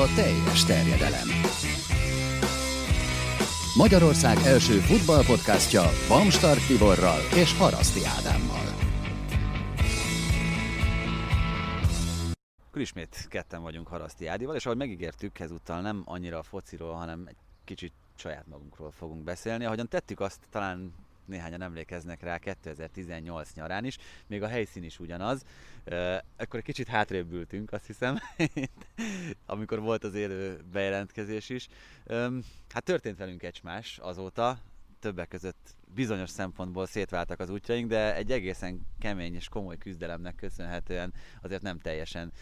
a teljes terjedelem. Magyarország első futballpodcastja Bamstart Tiborral és Haraszti Ádámmal. Akkor ismét ketten vagyunk Haraszti Ádival, és ahogy megígértük, ezúttal nem annyira a fociról, hanem egy kicsit saját magunkról fogunk beszélni. Ahogyan tettük azt, talán néhányan emlékeznek rá 2018 nyarán is, még a helyszín is ugyanaz. Akkor egy kicsit hátrébb ültünk, azt hiszem, amikor volt az élő bejelentkezés is. Hát történt velünk egy más azóta, többek között bizonyos szempontból szétváltak az útjaink, de egy egészen kemény és komoly küzdelemnek köszönhetően azért nem teljesen.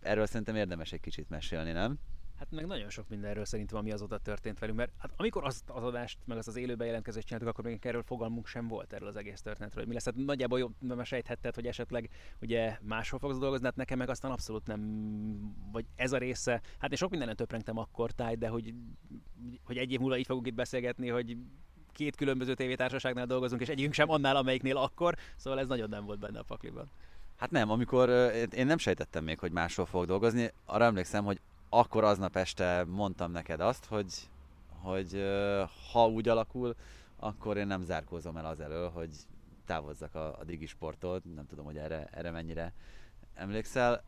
Erről szerintem érdemes egy kicsit mesélni, nem? Hát meg nagyon sok mindenről szerintem, ami azóta történt velünk, mert hát amikor azt az adást, meg azt az élő bejelentkezést csináltuk, akkor még erről fogalmunk sem volt erről az egész történetről, hogy mi lesz. Hát nagyjából jobb, mert sejthetted, hogy esetleg ugye máshol fogsz dolgozni, hát nekem meg aztán abszolút nem, vagy ez a része, hát én sok mindenen töprengtem akkor táj, de hogy, hogy egy év múlva így fogunk itt beszélgetni, hogy két különböző tévétársaságnál dolgozunk, és egyikünk sem annál, amelyiknél akkor, szóval ez nagyon nem volt benne a pakliban. Hát nem, amikor én nem sejtettem még, hogy máshol fog dolgozni, arra emlékszem, hogy akkor aznap este mondtam neked azt, hogy, hogy ha úgy alakul, akkor én nem zárkózom el az elől, hogy távozzak a, a digisporttól, nem tudom, hogy erre, erre mennyire emlékszel,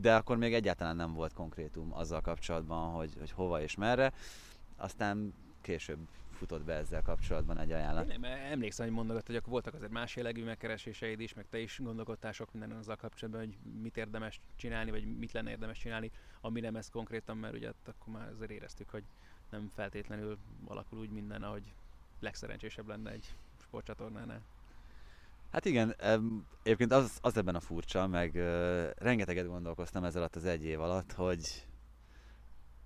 de akkor még egyáltalán nem volt konkrétum azzal kapcsolatban, hogy, hogy hova és merre. Aztán később futott be ezzel kapcsolatban egy ajánlat. Én nem, emlékszem, hogy mondogat, hogy akkor voltak azért más jellegű megkereséseid is, meg te is gondolkodtál sok minden azzal kapcsolatban, hogy mit érdemes csinálni, vagy mit lenne érdemes csinálni, ami nem ez konkrétan, mert ugye akkor már azért éreztük, hogy nem feltétlenül alakul úgy minden, ahogy legszerencsésebb lenne egy sportcsatornánál. Hát igen, egyébként az, az ebben a furcsa, meg uh, rengeteget gondolkoztam ezzel alatt az egy év alatt, hogy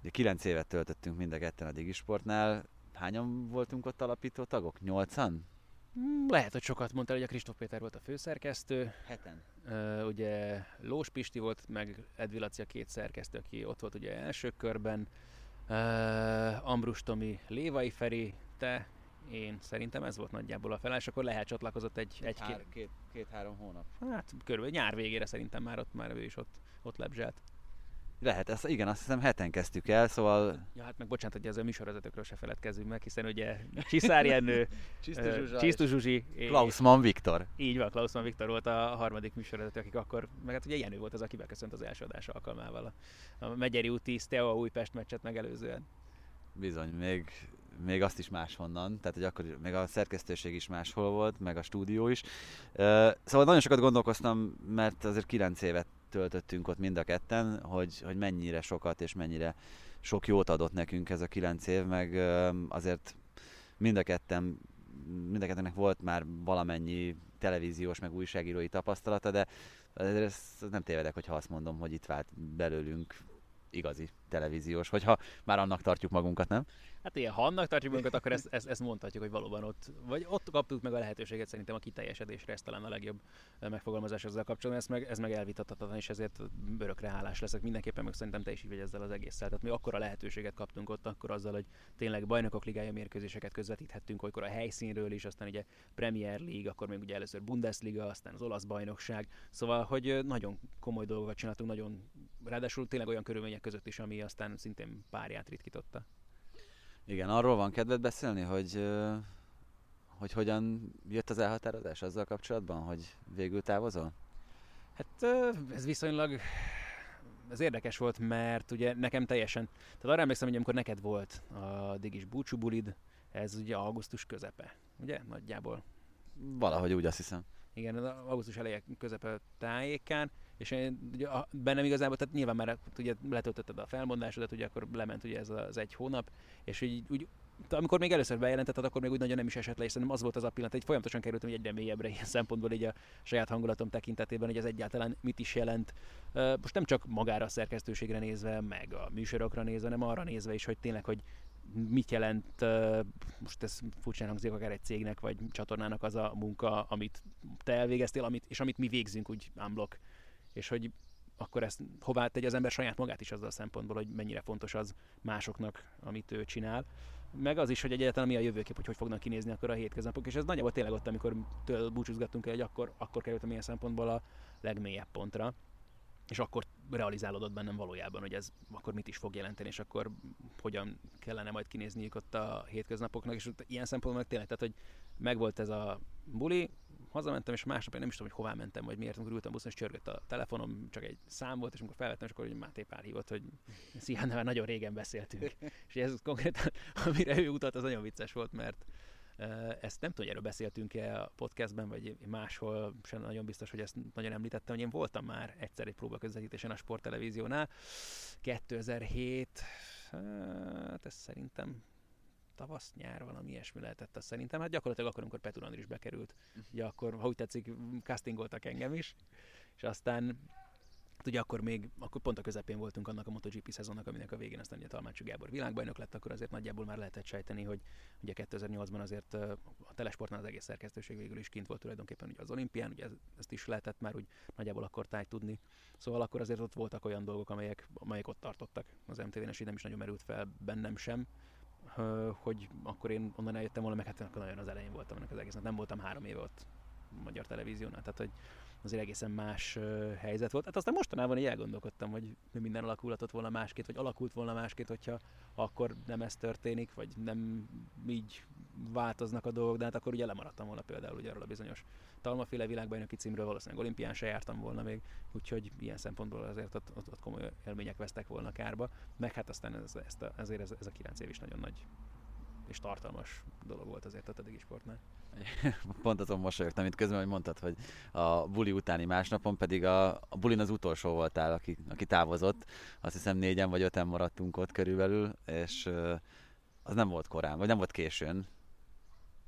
ugye 9 évet töltöttünk mind a ketten a Digisportnál, hányan voltunk ott alapító tagok? Nyolcan? Hmm, lehet, hogy sokat mondtál, hogy a Kristóf Péter volt a főszerkesztő. Heten. Uh, ugye Lós Pisti volt, meg Edvi Laci a két szerkesztő, aki ott volt ugye első körben. Uh, Ambrus Tomi, Lévai Feri, te, én szerintem ez volt nagyjából a felállás, akkor lehet csatlakozott egy, egy két, két, két-három hónap. Hát körülbelül nyár végére szerintem már ott már ő is ott, ott lebzselt. Lehet, ezt, igen, azt hiszem heten kezdtük el, szóval... Ja, hát meg bocsánat, hogy ez a műsorvezetőkről se feledkezzünk meg, hiszen ugye Csiszár Jenő, Csisztu Zsuzsi, Klausman Viktor. Így van, Klausman Viktor volt a harmadik műsorvezető, akik akkor, meg hát ugye Jenő volt az, aki beköszönt az első adás alkalmával a, a Megyeri úti Steaua Újpest meccset megelőzően. Bizony, még, még azt is máshonnan, tehát hogy akkor még a szerkesztőség is máshol volt, meg a stúdió is. Szóval nagyon sokat gondolkoztam, mert azért kilenc évet töltöttünk ott mind a ketten, hogy, hogy mennyire sokat és mennyire sok jót adott nekünk ez a kilenc év, meg azért mind a ketten mind a kettenek volt már valamennyi televíziós, meg újságírói tapasztalata, de ezt nem tévedek, hogyha azt mondom, hogy itt vált belőlünk igazi televíziós, hogyha már annak tartjuk magunkat, nem? Hát igen, ha annak tartjuk magunkat, akkor ezt, ezt, ezt mondhatjuk, hogy valóban ott, vagy ott kaptuk meg a lehetőséget szerintem a kiteljesedésre, ez talán a legjobb megfogalmazás ezzel kapcsolatban, ez meg, ez meg elvitathatatlan, és ezért örökre hálás leszek mindenképpen, meg szerintem te is így vagy ezzel az egésszel. Tehát mi akkor a lehetőséget kaptunk ott, akkor azzal, hogy tényleg bajnokok ligája mérkőzéseket közvetíthettünk, olykor a helyszínről is, aztán ugye Premier League, akkor még ugye először Bundesliga, aztán az olasz bajnokság. Szóval, hogy nagyon komoly dolgokat csináltunk, nagyon ráadásul tényleg olyan körülmények között is, ami aztán szintén párját ritkította. Igen, arról van kedved beszélni, hogy, hogy hogyan jött az elhatározás azzal kapcsolatban, hogy végül távozol? Hát ez viszonylag ez érdekes volt, mert ugye nekem teljesen, tehát arra emlékszem, hogy amikor neked volt a Digis búcsúbulid, ez ugye augusztus közepe, ugye? Nagyjából. Valahogy úgy azt hiszem. Igen, az augusztus eleje közepe tájékán, és én, ugye, a, bennem igazából, tehát nyilván már ugye letöltötted a felmondásodat, ugye akkor lement ugye ez az egy hónap, és úgy, úgy amikor még először bejelentetted, akkor még úgy nagyon nem is esett le, és szerintem az volt az a pillanat, hogy folyamatosan kerültem egyre mélyebbre ilyen szempontból így a saját hangulatom tekintetében, hogy ez egyáltalán mit is jelent. Most nem csak magára a szerkesztőségre nézve, meg a műsorokra nézve, hanem arra nézve is, hogy tényleg, hogy mit jelent, most ez furcsán hangzik akár egy cégnek vagy csatornának az a munka, amit te elvégeztél, amit, és amit mi végzünk úgy unblock és hogy akkor ezt hová tegye az ember saját magát is azzal a szempontból, hogy mennyire fontos az másoknak, amit ő csinál. Meg az is, hogy egyáltalán mi a jövőkép, hogy hogy fognak kinézni akkor a hétköznapok, és ez nagyjából tényleg ott, amikor tőle búcsúzgattunk el, hogy akkor, akkor kerültem ilyen szempontból a legmélyebb pontra. És akkor realizálódott bennem valójában, hogy ez akkor mit is fog jelenteni, és akkor hogyan kellene majd kinézniük ott a hétköznapoknak, és ilyen szempontból tényleg, tehát hogy megvolt ez a buli, hazamentem, és másnap én nem is tudom, hogy hová mentem, vagy miért, amikor ültem buszon, és csörgött a telefonom, csak egy szám volt, és amikor felvettem, és akkor hogy Máté Pál hívott, hogy szia, már nagyon régen beszéltünk. és ez konkrétan, amire ő utalt, az nagyon vicces volt, mert ezt nem tudom, hogy erről beszéltünk-e a podcastben, vagy máshol sem nagyon biztos, hogy ezt nagyon említettem, hogy én voltam már egyszer egy próbaközvetítésen a sporttelevíziónál. 2007, hát ez szerintem tavasz, nyár, valami ilyesmi lehetett azt szerintem. Hát gyakorlatilag akkor, amikor Petur Andris bekerült. Ugye akkor, ha úgy tetszik, castingoltak engem is, és aztán Hát ugye akkor még, akkor pont a közepén voltunk annak a MotoGP szezonnak, aminek a végén aztán ugye Talmácsú Gábor világbajnok lett, akkor azért nagyjából már lehetett sejteni, hogy ugye 2008-ban azért a telesportnál az egész szerkesztőség végül is kint volt tulajdonképpen ugye az olimpián, ugye ezt is lehetett már úgy nagyjából akkor táj tudni. Szóval akkor azért ott voltak olyan dolgok, amelyek, amelyek ott tartottak az MTV-n, és így nem is nagyon merült fel bennem sem, hogy akkor én onnan eljöttem volna, meg hát akkor nagyon az elején voltam ennek az egésznek. Nem voltam három éve ott magyar televíziónál, tehát hogy azért egészen más helyzet volt. Hát aztán mostanában így elgondolkodtam, hogy minden alakulhatott volna másként, vagy alakult volna másként, hogyha akkor nem ez történik, vagy nem így változnak a dolgok, de hát akkor ugye lemaradtam volna például ugye erről a bizonyos talmaféle világbajnoki címről, valószínűleg olimpián se jártam volna még, úgyhogy ilyen szempontból azért ott, ott, ott komoly élmények vesztek volna kárba, meg hát aztán ez, ezt a, ezért ez, ez a 9 év is nagyon nagy és tartalmas dolog volt azért a Tedegi sportnál. Pont azon mosolyogtam, mint közben, hogy mondtad, hogy a buli utáni másnapon pedig a, a bulin az utolsó voltál, aki, aki távozott. Azt hiszem négyen vagy öten maradtunk ott körülbelül, és az nem volt korán, vagy nem volt későn,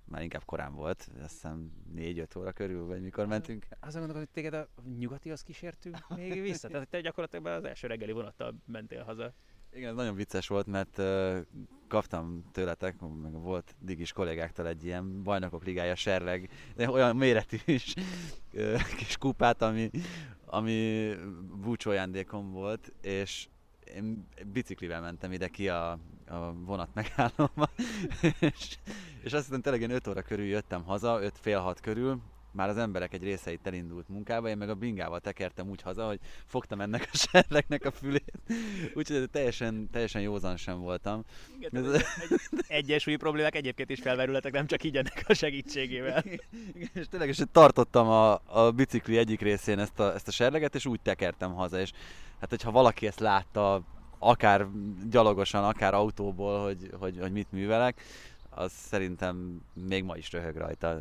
már inkább korán volt, azt hiszem 4-5 óra körül, vagy mikor mentünk. Azt gondolom, hogy téged a nyugatihoz kísértünk még vissza, tehát te gyakorlatilag az első reggeli vonattal mentél haza. Igen, nagyon vicces volt, mert uh, kaptam tőletek, meg volt digis kollégáktól egy ilyen bajnokok ligája serleg, de olyan méretű is kis kupát, ami, ami búcsú ajándékom volt, és én biciklivel mentem ide ki a, a vonat megállóba, és, és azt hiszem tényleg 5 óra körül jöttem haza, 5 fél hat körül, már az emberek egy része itt elindult munkába, én meg a bingával tekertem úgy haza, hogy fogtam ennek a serlegnek a fülét, úgyhogy teljesen, teljesen józan sem voltam. Igen, Ez... egy, egyensúlyi problémák egyébként is felmerülhetek, nem csak így ennek a segítségével. Igen, és tényleg és tartottam a, a bicikli egyik részén ezt a, ezt a serleget, és úgy tekertem haza, és hát hogyha valaki ezt látta, akár gyalogosan, akár autóból, hogy, hogy, hogy mit művelek, az szerintem még ma is röhög rajta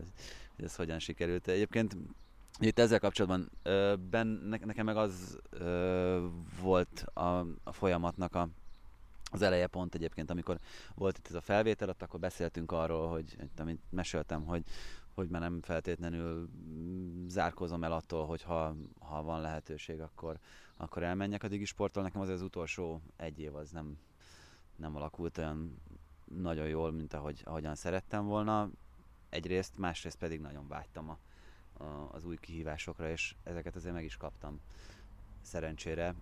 hogy ez hogyan sikerült. Egyébként itt ezzel kapcsolatban ben, nekem meg az ö, volt a, a folyamatnak a, az eleje pont egyébként, amikor volt itt ez a felvétel, ott akkor beszéltünk arról, hogy amit meséltem, hogy, hogy már nem feltétlenül zárkozom el attól, hogy ha, ha van lehetőség, akkor, akkor elmenjek a digisporttól. Nekem az az utolsó egy év az nem, nem alakult olyan nagyon jól, mint ahogy, ahogyan szerettem volna egyrészt, másrészt pedig nagyon vágytam a, a, az új kihívásokra, és ezeket azért meg is kaptam szerencsére.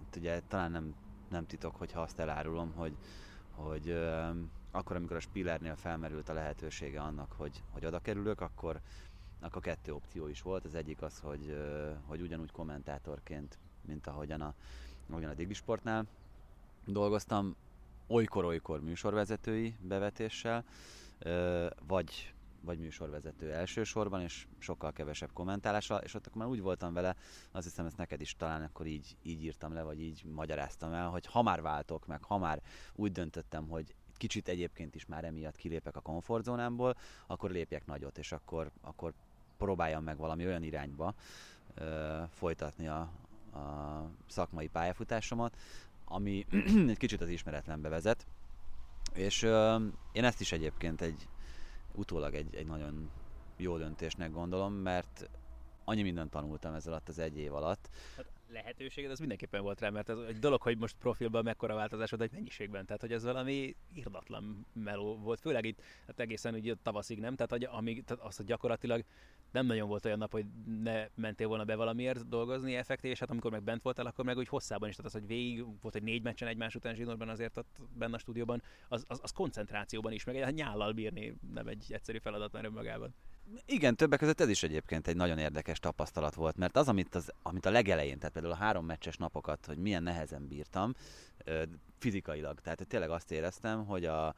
Itt ugye talán nem, nem titok, hogyha azt elárulom, hogy, hogy ö, akkor, amikor a Spillernél felmerült a lehetősége annak, hogy, hogy oda kerülök, akkor, akkor kettő opció is volt. Az egyik az, hogy, ö, hogy ugyanúgy kommentátorként, mint ahogyan a, ahogyan a Digisportnál dolgoztam, olykor-olykor műsorvezetői bevetéssel, vagy vagy műsorvezető elsősorban, és sokkal kevesebb kommentálással, és ott akkor már úgy voltam vele, azt hiszem ezt neked is talán akkor így, így írtam le, vagy így magyaráztam el, hogy ha már váltok meg, ha már úgy döntöttem, hogy kicsit egyébként is már emiatt kilépek a komfortzónámból, akkor lépjek nagyot, és akkor, akkor próbáljam meg valami olyan irányba ö, folytatni a, a szakmai pályafutásomat, ami egy kicsit az ismeretlenbe vezet. És ö, én ezt is egyébként egy, utólag egy, egy nagyon jó döntésnek gondolom, mert annyi mindent tanultam ez alatt az egy év alatt. Hát lehetőséged az mindenképpen volt rá, mert ez egy dolog, hogy most profilban mekkora változás volt egy mennyiségben, tehát hogy ez valami irdatlan meló volt, főleg itt hát egészen ugye tavaszig nem, tehát, hogy amíg, tehát az, hogy gyakorlatilag nem nagyon volt olyan nap, hogy ne mentél volna be valamiért dolgozni effektív, és hát amikor meg bent voltál, akkor meg úgy hosszában is, tehát az, hogy végig volt egy négy meccsen egymás után zsinórban azért ott benne a stúdióban, az, az, az koncentrációban is, meg egy nyállal bírni nem egy egyszerű feladat már önmagában. Igen, többek között ez is egyébként egy nagyon érdekes tapasztalat volt, mert az, amit, az, amit a legelején, tehát például a három meccses napokat, hogy milyen nehezen bírtam, fizikailag, tehát tényleg azt éreztem, hogy a,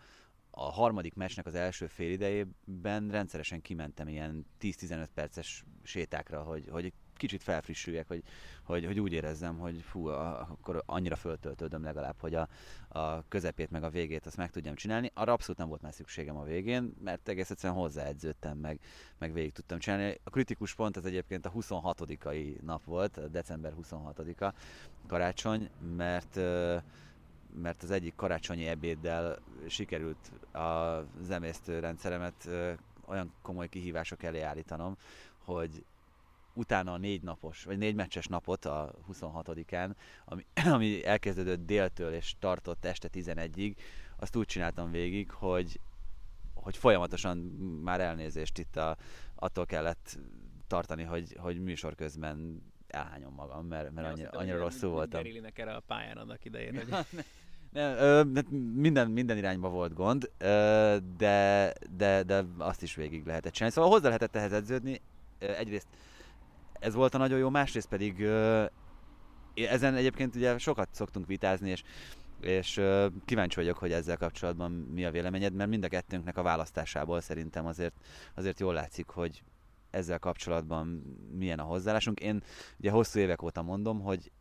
a harmadik meccsnek az első fél idejében rendszeresen kimentem ilyen 10-15 perces sétákra, hogy, hogy kicsit felfrissüljek, hogy, hogy, hogy úgy érezzem, hogy fú, akkor annyira föltöltődöm legalább, hogy a, a közepét meg a végét azt meg tudjam csinálni. Arra abszolút nem volt már szükségem a végén, mert egész egyszerűen hozzáedződtem, meg, meg végig tudtam csinálni. A kritikus pont az egyébként a 26 nap volt, december 26-a karácsony, mert mert az egyik karácsonyi ebéddel sikerült az emésztőrendszeremet olyan komoly kihívások elé állítanom, hogy utána a négy napos, vagy négy meccses napot a 26-án, ami, ami elkezdődött déltől és tartott este 11-ig, azt úgy csináltam végig, hogy, hogy folyamatosan már elnézést itt a, attól kellett tartani, hogy, hogy műsor közben elhányom magam, mert, mert annyira, annyira rosszul voltam. Gerilinek erre a pályán annak idején. Hogy... Nem, ö, minden, minden irányba volt gond, ö, de, de, de azt is végig lehetett csinálni. Szóval hozzá lehetett ehhez edződni. Egyrészt ez volt a nagyon jó, másrészt pedig ezen egyébként ugye sokat szoktunk vitázni, és, és kíváncsi vagyok, hogy ezzel kapcsolatban mi a véleményed, mert mind a kettőnknek a választásából szerintem azért, azért jól látszik, hogy ezzel kapcsolatban milyen a hozzáállásunk. Én ugye hosszú évek óta mondom, hogy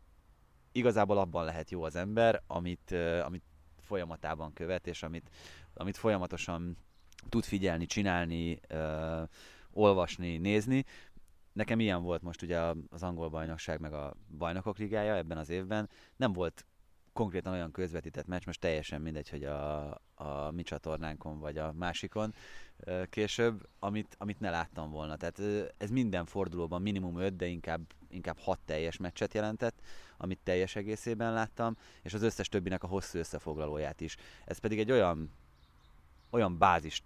igazából abban lehet jó az ember, amit, amit folyamatában követ, és amit, amit folyamatosan tud figyelni, csinálni, olvasni, nézni, nekem ilyen volt most ugye az angol bajnokság meg a bajnokok ligája ebben az évben. Nem volt konkrétan olyan közvetített meccs, most teljesen mindegy, hogy a, a mi csatornánkon vagy a másikon később, amit, amit ne láttam volna. Tehát ez minden fordulóban minimum 5, de inkább, inkább 6 teljes meccset jelentett, amit teljes egészében láttam, és az összes többinek a hosszú összefoglalóját is. Ez pedig egy olyan olyan bázist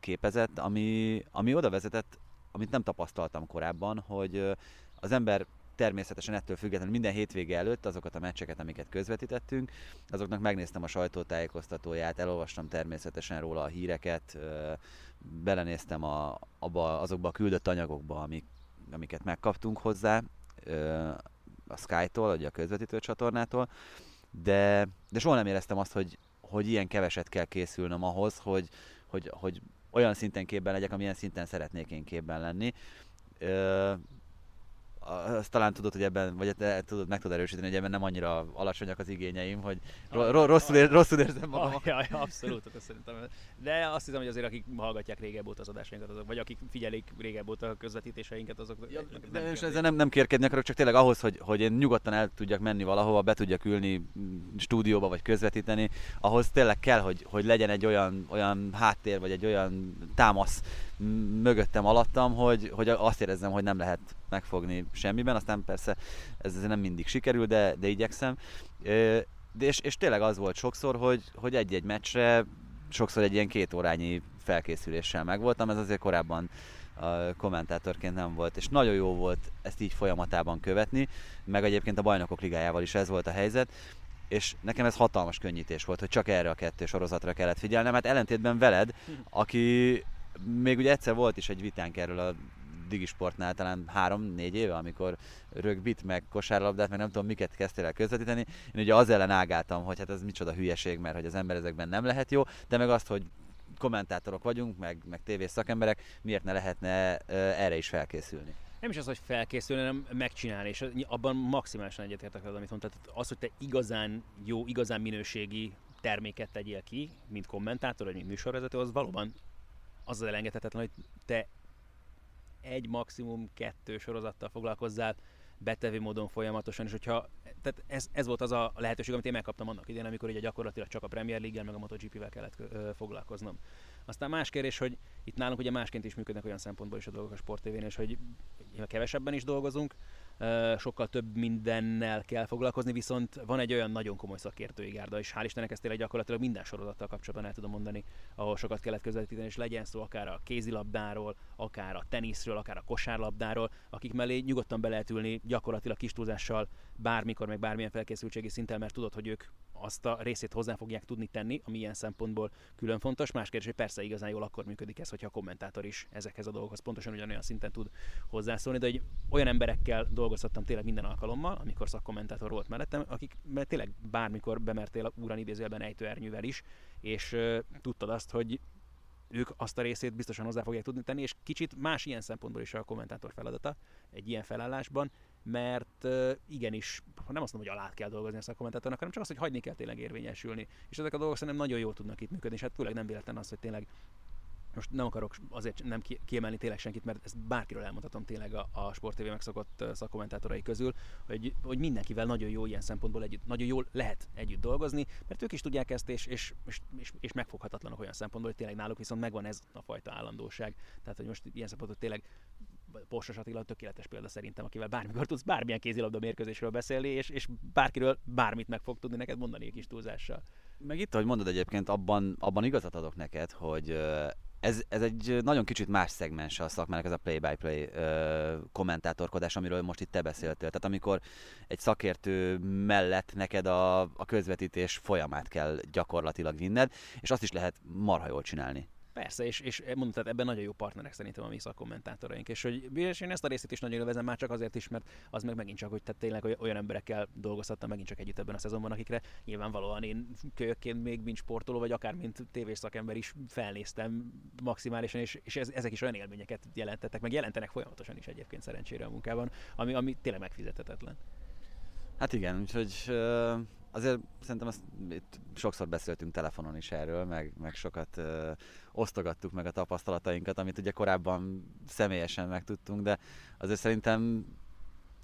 képezett, ami, ami oda vezetett amit nem tapasztaltam korábban, hogy az ember természetesen ettől függetlenül minden hétvége előtt azokat a meccseket, amiket közvetítettünk, azoknak megnéztem a sajtótájékoztatóját, elolvastam természetesen róla a híreket, belenéztem a, abba, azokba a küldött anyagokba, amik, amiket megkaptunk hozzá a Sky-tól, vagy a közvetítő csatornától, de, de soha nem éreztem azt, hogy, hogy ilyen keveset kell készülnöm ahhoz, hogy, hogy, hogy olyan szinten képben legyek, amilyen szinten szeretnék én képben lenni. Ö, azt talán tudod, hogy ebben, vagy te tudod, meg tudod erősíteni, hogy ebben nem annyira alacsonyak az igényeim, hogy ro- rosszul, ér, rosszul érzem magam. Ah, ja, ja, abszolút, hát szerintem. De azt hiszem, hogy azért akik hallgatják régebb óta az adásainkat, azok, vagy akik figyelik régebb óta a közvetítéseinket, azok ja, nem de és ezzel nem, nem kérkedni akarok, csak tényleg ahhoz, hogy, hogy én nyugodtan el tudjak menni valahova, be tudjak ülni stúdióba, vagy közvetíteni, ahhoz tényleg kell, hogy, hogy legyen egy olyan, olyan háttér, vagy egy olyan támasz mögöttem, alattam, hogy, hogy azt érezzem, hogy nem lehet megfogni semmiben, aztán persze ez nem mindig sikerül, de, de igyekszem. De és, és tényleg az volt sokszor, hogy, hogy egy-egy meccsre sokszor egy ilyen két órányi felkészüléssel megvoltam, ez azért korábban a kommentátorként nem volt, és nagyon jó volt ezt így folyamatában követni, meg egyébként a bajnokok ligájával is ez volt a helyzet, és nekem ez hatalmas könnyítés volt, hogy csak erre a kettő sorozatra kellett figyelnem, hát ellentétben veled, aki még ugye egyszer volt is egy vitánk erről a Digisportnál talán három-négy éve, amikor rögbit, meg kosárlabdát, meg nem tudom miket kezdtél el közvetíteni. Én ugye az ellen ágáltam, hogy hát ez micsoda hülyeség, mert hogy az ember ezekben nem lehet jó, de meg azt, hogy kommentátorok vagyunk, meg, meg tévés szakemberek, miért ne lehetne erre is felkészülni? nem is az, hogy felkészülni, hanem megcsinálni, és abban maximálisan egyetértek veled, amit mondtad. Az, hogy te igazán jó, igazán minőségi terméket tegyél ki, mint kommentátor, vagy mint műsorvezető, az valóban az az elengedhetetlen, hogy te egy, maximum kettő sorozattal foglalkozzál betevő módon folyamatosan, és hogyha, tehát ez, ez volt az a lehetőség, amit én megkaptam annak idején, amikor ugye gyakorlatilag csak a Premier league meg a MotoGP-vel kellett ö, foglalkoznom. Aztán más kérdés, hogy itt nálunk ugye másként is működnek olyan szempontból is a dolgok a sportévén, és hogy kevesebben is dolgozunk, sokkal több mindennel kell foglalkozni, viszont van egy olyan nagyon komoly szakértői gárda, és hál' Istennek ezt tényleg gyakorlatilag minden sorozattal kapcsolatban el tudom mondani, ahol sokat kellett közvetíteni, és legyen szó akár a kézilabdáról, akár a teniszről, akár a kosárlabdáról, akik mellé nyugodtan be lehet ülni gyakorlatilag kis túlzással bármikor, meg bármilyen felkészültségi szinten, mert tudod, hogy ők azt a részét hozzá fogják tudni tenni, ami ilyen szempontból külön fontos. Más kérdés, hogy persze igazán jól akkor működik ez, hogyha a kommentátor is ezekhez a dolgokhoz pontosan ugyanolyan szinten tud hozzászólni, de hogy olyan emberekkel dolgozhattam tényleg minden alkalommal, amikor szakkommentátor volt mellettem, akik mert tényleg bármikor bemertél úran idézőjelben ejtőernyővel is, és uh, tudtad azt, hogy ők azt a részét biztosan hozzá fogják tudni tenni, és kicsit más ilyen szempontból is a kommentátor feladata egy ilyen felállásban, mert igenis, nem azt mondom, hogy alá kell dolgozni a kommentátornak, hanem csak az, hogy hagyni kell tényleg érvényesülni. És ezek a dolgok szerintem nagyon jól tudnak itt működni, és hát főleg nem véletlen az, hogy tényleg most nem akarok azért nem kiemelni tényleg senkit, mert ezt bárkiről elmondhatom tényleg a, a Sport TV megszokott szakkommentátorai közül, hogy, hogy mindenkivel nagyon jó ilyen szempontból együtt, nagyon jól lehet együtt dolgozni, mert ők is tudják ezt, és, és, és, és megfoghatatlanok olyan szempontból, hogy tényleg náluk viszont megvan ez a fajta állandóság. Tehát, hogy most ilyen szempontból tényleg Borsos Attila tökéletes példa szerintem, akivel bármikor tudsz bármilyen kézilabda mérkőzésről beszélni, és, és bárkiről bármit meg fog tudni neked mondani egy kis túlzással. Meg itt, ahogy mondod egyébként, abban, abban igazat adok neked, hogy ez, ez egy nagyon kicsit más szegmens a szakmának, ez a play-by-play uh, kommentátorkodás, amiről most itt te beszéltél. Tehát amikor egy szakértő mellett neked a, a közvetítés folyamát kell gyakorlatilag vinned, és azt is lehet marha jól csinálni. Persze, és, és mondom, tehát ebben nagyon jó partnerek szerintem a mi szakkommentátoraink, és hogy és én ezt a részét is nagyon élvezem, már csak azért is, mert az meg megint csak, hogy tehát tényleg olyan emberekkel dolgozhattam megint csak együtt ebben a szezonban, akikre nyilvánvalóan én kölyökként még mint sportoló, vagy akár mint tévés szakember is felnéztem maximálisan, és, és ez, ezek is olyan élményeket jelentettek, meg jelentenek folyamatosan is egyébként szerencsére a munkában, ami, ami tényleg megfizethetetlen. Hát igen, úgyhogy azért szerintem azt itt sokszor beszéltünk telefonon is erről, meg, meg sokat osztogattuk meg a tapasztalatainkat, amit ugye korábban személyesen megtudtunk, de azért szerintem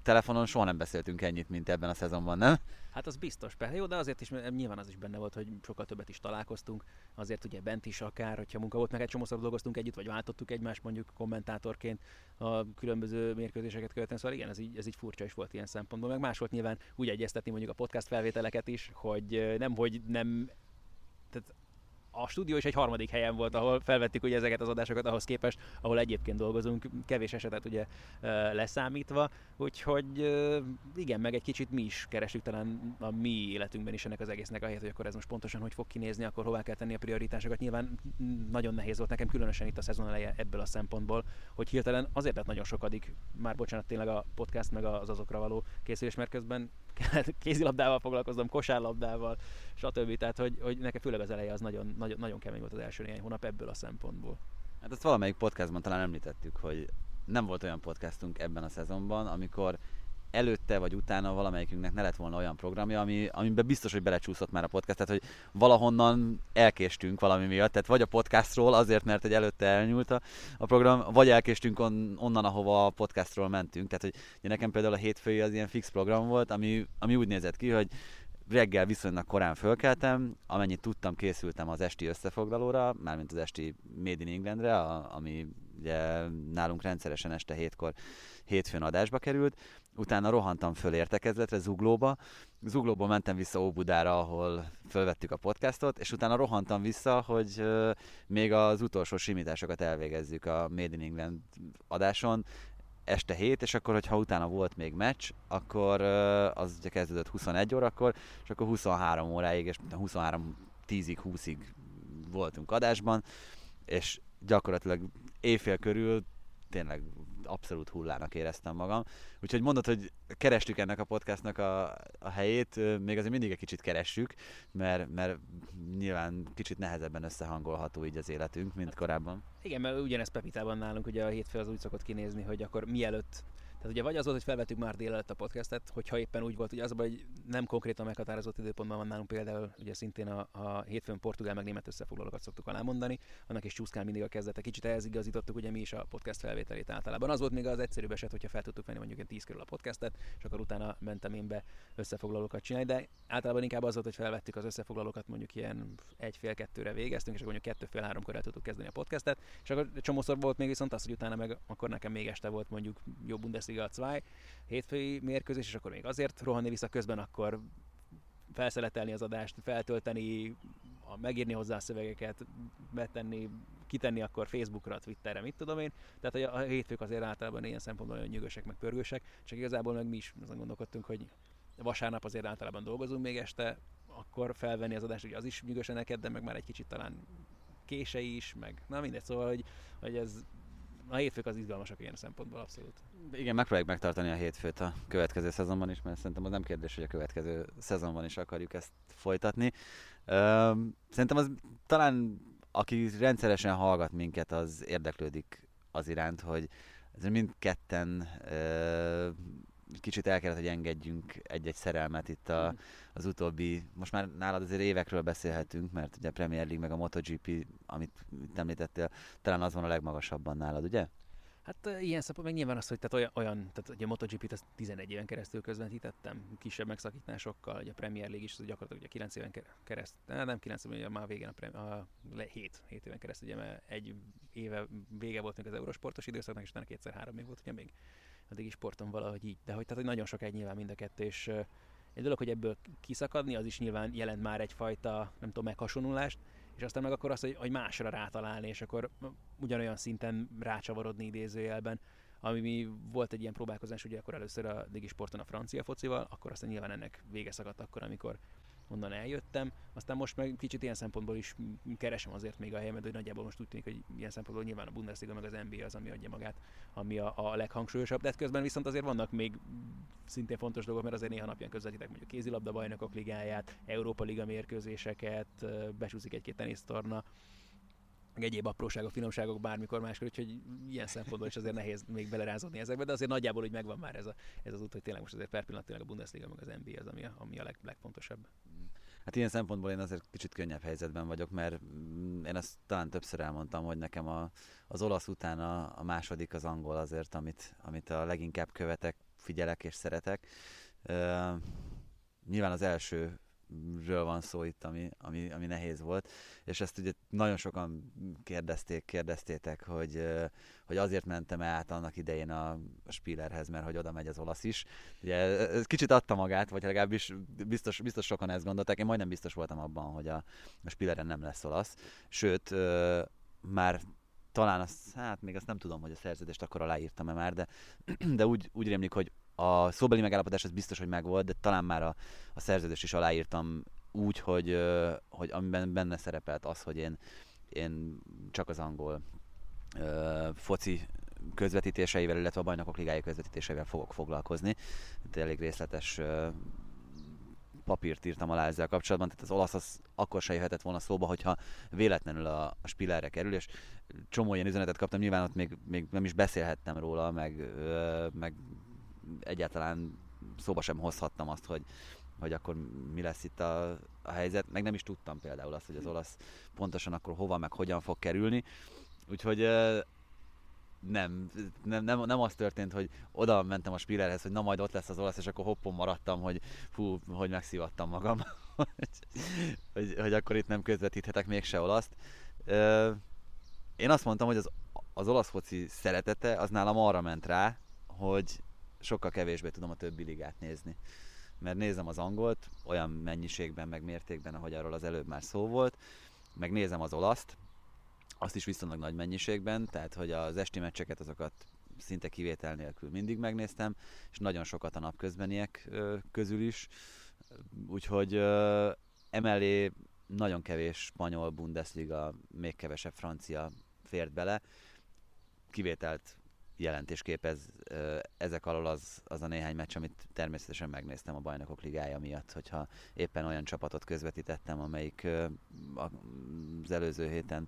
telefonon soha nem beszéltünk ennyit, mint ebben a szezonban, nem? Hát az biztos, persze. Jó, de azért is nyilván az is benne volt, hogy sokkal többet is találkoztunk. Azért ugye bent is akár, hogyha munka volt, meg egy csomószor dolgoztunk együtt, vagy váltottuk egymást mondjuk kommentátorként a különböző mérkőzéseket követően. Szóval igen, ez így, ez így furcsa is volt ilyen szempontból. Meg más volt nyilván úgy egyeztetni mondjuk a podcast felvételeket is, hogy nem, hogy nem tehát a stúdió is egy harmadik helyen volt, ahol felvettük ugye ezeket az adásokat ahhoz képest, ahol egyébként dolgozunk, kevés esetet ugye leszámítva, úgyhogy igen, meg egy kicsit mi is keresünk talán a mi életünkben is ennek az egésznek a helyet, hogy akkor ez most pontosan hogy fog kinézni, akkor hová kell tenni a prioritásokat. Nyilván nagyon nehéz volt nekem, különösen itt a szezon eleje ebből a szempontból, hogy hirtelen azért lett nagyon sokadik, már bocsánat, tényleg a podcast meg az azokra való készülés, mert közben kézilabdával foglalkozom, kosárlabdával, stb. Tehát, hogy, hogy nekem főleg az eleje az nagyon, nagyon, nagyon kemény volt az első néhány hónap ebből a szempontból. Hát ezt valamelyik podcastban talán említettük, hogy nem volt olyan podcastunk ebben a szezonban, amikor előtte vagy utána valamelyikünknek ne lett volna olyan programja, ami, amiben biztos, hogy belecsúszott már a podcast, tehát hogy valahonnan elkéstünk valami miatt, tehát vagy a podcastról azért, mert egy előtte elnyúlt a, a program, vagy elkéstünk on, onnan, ahova a podcastról mentünk, tehát hogy nekem például a hétfői az ilyen fix program volt, ami, ami úgy nézett ki, hogy reggel viszonylag korán fölkeltem, amennyit tudtam, készültem az esti összefoglalóra, mármint az esti Made in Englandre, a, ami ugye nálunk rendszeresen este hétkor hétfőn adásba került, utána rohantam föl értekezletre, Zuglóba, Zuglóból mentem vissza Óbudára, ahol fölvettük a podcastot, és utána rohantam vissza, hogy még az utolsó simításokat elvégezzük a Made in England adáson, este 7, és akkor, hogyha utána volt még meccs, akkor az ugye kezdődött 21 órakor, és akkor 23 óráig, és 23 10-ig, 20-ig voltunk adásban, és gyakorlatilag éjfél körül tényleg abszolút hullának éreztem magam. Úgyhogy mondod, hogy kerestük ennek a podcastnak a, a helyét, még azért mindig egy kicsit keressük, mert, mert nyilván kicsit nehezebben összehangolható így az életünk, mint korábban. Igen, mert ugyanezt Pepitában nálunk ugye a hétfő az úgy szokott kinézni, hogy akkor mielőtt tehát ugye vagy az volt, hogy felvettük már délelőtt a podcastet, hogyha éppen úgy volt, hogy az, hogy nem konkrétan meghatározott időpontban van nálunk például, ugye szintén a, a hétfőn portugál meg német összefoglalókat szoktuk alámondani, annak is csúszkál mindig a kezdete. Kicsit ehhez igazítottuk ugye mi is a podcast felvételét általában. Az volt még az egyszerűbb eset, hogyha fel tudtuk venni mondjuk egy 10 körül a podcastet, és akkor utána mentem én be összefoglalókat csinálni, de általában inkább az volt, hogy felvettük az összefoglalókat mondjuk ilyen egy-fél-kettőre végeztünk, és akkor mondjuk kettő-fél-három körrel tudtuk kezdeni a podcastet, és akkor csomószor volt még viszont az, hogy utána meg akkor nekem még este volt mondjuk jó Bundesliga 2, hétfői mérkőzés, és akkor még azért rohanni vissza közben, akkor felszeletelni az adást, feltölteni, megírni hozzá a szövegeket, betenni, kitenni akkor Facebookra, Twitterre, mit tudom én. Tehát hogy a hétfők azért általában ilyen szempontból nagyon nyugosak, meg pörgősek, csak igazából meg mi is azon gondolkodtunk, hogy vasárnap azért általában dolgozunk még este, akkor felvenni az adást, hogy az is nyugosan neked, de meg már egy kicsit talán kése is, meg na mindegy, szóval, hogy, hogy ez a hétfők az izgalmasak ilyen szempontból abszolút. Igen, megpróbáljuk megtartani a hétfőt a következő szezonban is, mert szerintem az nem kérdés, hogy a következő szezonban is akarjuk ezt folytatni. Szerintem az talán, aki rendszeresen hallgat minket, az érdeklődik az iránt, hogy ez mindketten kicsit el kellett, hogy engedjünk egy-egy szerelmet itt a, mhm. az utóbbi, most már nálad azért évekről beszélhetünk, mert ugye a Premier League meg a MotoGP, amit említettél, talán az van a legmagasabban nálad, ugye? Hát ilyen szempontból meg nyilván az, hogy tehát olyan, olyan tehát ugye a MotoGP-t azt 11 éven keresztül közvetítettem, kisebb megszakításokkal, ugye a Premier League is, az gyakorlatilag ugye 9 éven keresztül, nem 9 éven, ugye már végén a, Premier, a 7, 7 éven keresztül, ugye mert egy éve vége volt még az eurosportos időszaknak, és utána kétszer-három még volt, ugye még addig is sporton valahogy így. De hogy, tehát, hogy nagyon sok egy nyilván mind a kettő, és egy dolog, hogy ebből kiszakadni, az is nyilván jelent már egyfajta, nem tudom, meghasonlulást, és aztán meg akkor az, hogy, hogy másra rátalálni, és akkor ugyanolyan szinten rácsavarodni idézőjelben, ami mi volt egy ilyen próbálkozás, ugye akkor először a Digisporton a francia focival, akkor aztán nyilván ennek vége szakadt akkor, amikor onnan eljöttem. Aztán most meg kicsit ilyen szempontból is keresem azért még a helyemet, hogy nagyjából most úgy tűnik, hogy ilyen szempontból nyilván a Bundesliga meg az NBA az, ami adja magát, ami a, a leghangsúlyosabb. De hát közben viszont azért vannak még szintén fontos dolgok, mert azért néha napján közvetítek mondjuk kézilabda bajnokok ligáját, Európa Liga mérkőzéseket, besúszik egy-két tenisztorna, meg egyéb apróságok, finomságok bármikor máskor, úgyhogy ilyen szempontból is azért nehéz még belerázódni ezekbe, de azért nagyjából úgy megvan már ez, a, ez az út, hogy tényleg most azért per pillanat a Bundesliga meg az NBA az, ami a, ami a leg, legfontosabb. Hát ilyen szempontból én azért kicsit könnyebb helyzetben vagyok, mert mm, én ezt talán többször elmondtam, hogy nekem a, az olasz után a, a második az angol azért, amit, amit a leginkább követek, figyelek és szeretek. Uh, nyilván az első ről van szó itt, ami, ami, ami nehéz volt, és ezt ugye nagyon sokan kérdezték, kérdeztétek, hogy, hogy azért mentem át annak idején a, Spillerhez, mert hogy oda megy az olasz is. Ugye ez kicsit adta magát, vagy legalábbis biztos, biztos sokan ezt gondolták, én majdnem biztos voltam abban, hogy a, a Spilleren nem lesz olasz, sőt, már talán azt, hát még azt nem tudom, hogy a szerződést akkor aláírtam-e már, de, de úgy, úgy rémlik, hogy a szóbeli megállapodás az biztos, hogy megvolt, de talán már a, a szerződést is aláírtam úgy, hogy, hogy amiben benne szerepelt az, hogy én, én csak az angol uh, foci közvetítéseivel, illetve a bajnokok ligája közvetítéseivel fogok foglalkozni. Itt elég részletes uh, papírt írtam alá ezzel kapcsolatban, tehát az olasz az akkor se jöhetett volna szóba, hogyha véletlenül a, a Spillerre kerül, és csomó ilyen üzenetet kaptam, nyilván ott még, még nem is beszélhettem róla, meg, meg egyáltalán szóba sem hozhattam azt, hogy, hogy akkor mi lesz itt a, a helyzet, meg nem is tudtam például azt, hogy az olasz pontosan akkor hova, meg hogyan fog kerülni. Úgyhogy nem, nem, nem, nem az történt, hogy oda mentem a Spillerhez, hogy na majd ott lesz az olasz, és akkor hoppon maradtam, hogy fú, hogy megszívattam magam, hogy, hogy, hogy, akkor itt nem közvetíthetek mégse olaszt. Én azt mondtam, hogy az, az olasz foci szeretete az nálam arra ment rá, hogy sokkal kevésbé tudom a többi ligát nézni. Mert nézem az angolt, olyan mennyiségben, meg mértékben, ahogy arról az előbb már szó volt, meg nézem az olaszt, azt is viszonylag nagy mennyiségben, tehát hogy az esti meccseket azokat szinte kivétel nélkül mindig megnéztem, és nagyon sokat a napközbeniek közül is, úgyhogy emellé nagyon kevés spanyol Bundesliga, még kevesebb francia fért bele, kivételt jelentés képez ezek alól az, az a néhány meccs, amit természetesen megnéztem a Bajnokok Ligája miatt, hogyha éppen olyan csapatot közvetítettem, amelyik az előző héten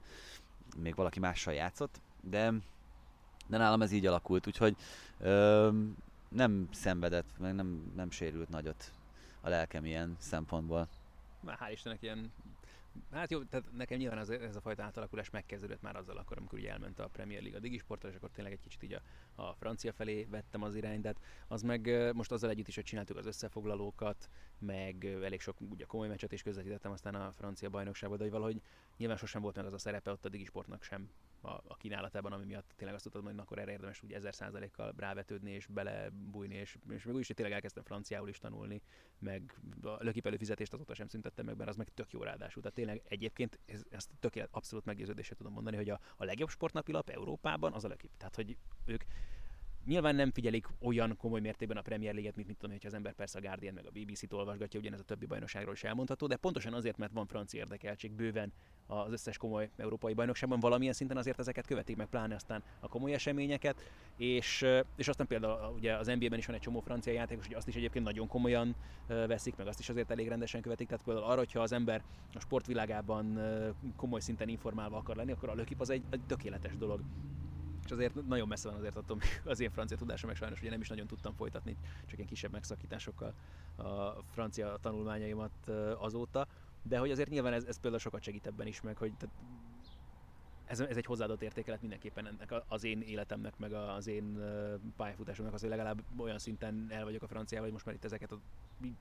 még valaki mással játszott, de, de nálam ez így alakult, úgyhogy nem szenvedett, meg nem, nem sérült nagyot a lelkem ilyen szempontból. Már hál' Istennek ilyen Hát jó, tehát nekem nyilván az, ez a fajta átalakulás megkezdődött már azzal akkor, amikor ugye elment a Premier League a Digisportra, és akkor tényleg egy kicsit így a, a francia felé vettem az irányt, de az meg most azzal együtt is, hogy csináltuk az összefoglalókat, meg elég sok ugye komoly meccset is közvetítettem aztán a francia bajnokságban, de hogy valahogy nyilván sosem volt meg az a szerepe ott a Digisportnak sem a, a kínálatában, ami miatt tényleg azt tudod, hogy akkor erre érdemes úgy ezer százalékkal rávetődni és belebújni, és, és meg úgy is, hogy tényleg elkezdtem franciául is tanulni, meg a lökipelő fizetést azóta sem szüntettem meg, mert az meg tök jó ráadásul. Tehát tényleg egyébként ez, ezt tökélet, abszolút meggyőződésre tudom mondani, hogy a, a legjobb sportnapilap Európában az a lökip. Tehát, hogy ők Nyilván nem figyelik olyan komoly mértékben a Premier League-et, mint mit tudom, hogy az ember persze a Guardian meg a BBC-t olvasgatja, ugyanez a többi bajnokságról is elmondható, de pontosan azért, mert van francia érdekeltség bőven az összes komoly európai bajnokságban, valamilyen szinten azért ezeket követik meg, pláne aztán a komoly eseményeket, és, és aztán például ugye az NBA-ben is van egy csomó francia játékos, hogy azt is egyébként nagyon komolyan veszik, meg azt is azért elég rendesen követik, tehát például arra, hogyha az ember a sportvilágában komoly szinten informálva akar lenni, akkor a lökip az egy, egy tökéletes dolog és azért nagyon messze van azért attól az én francia tudásom, meg sajnos ugye nem is nagyon tudtam folytatni, csak ilyen kisebb megszakításokkal a francia tanulmányaimat azóta, de hogy azért nyilván ez, ez például sokat segít ebben is, meg hogy tehát ez, ez egy hozzáadott értékelet mindenképpen ennek az én életemnek, meg az én pályafutásomnak, az, hogy legalább olyan szinten el vagyok a franciával, hogy most már itt ezeket a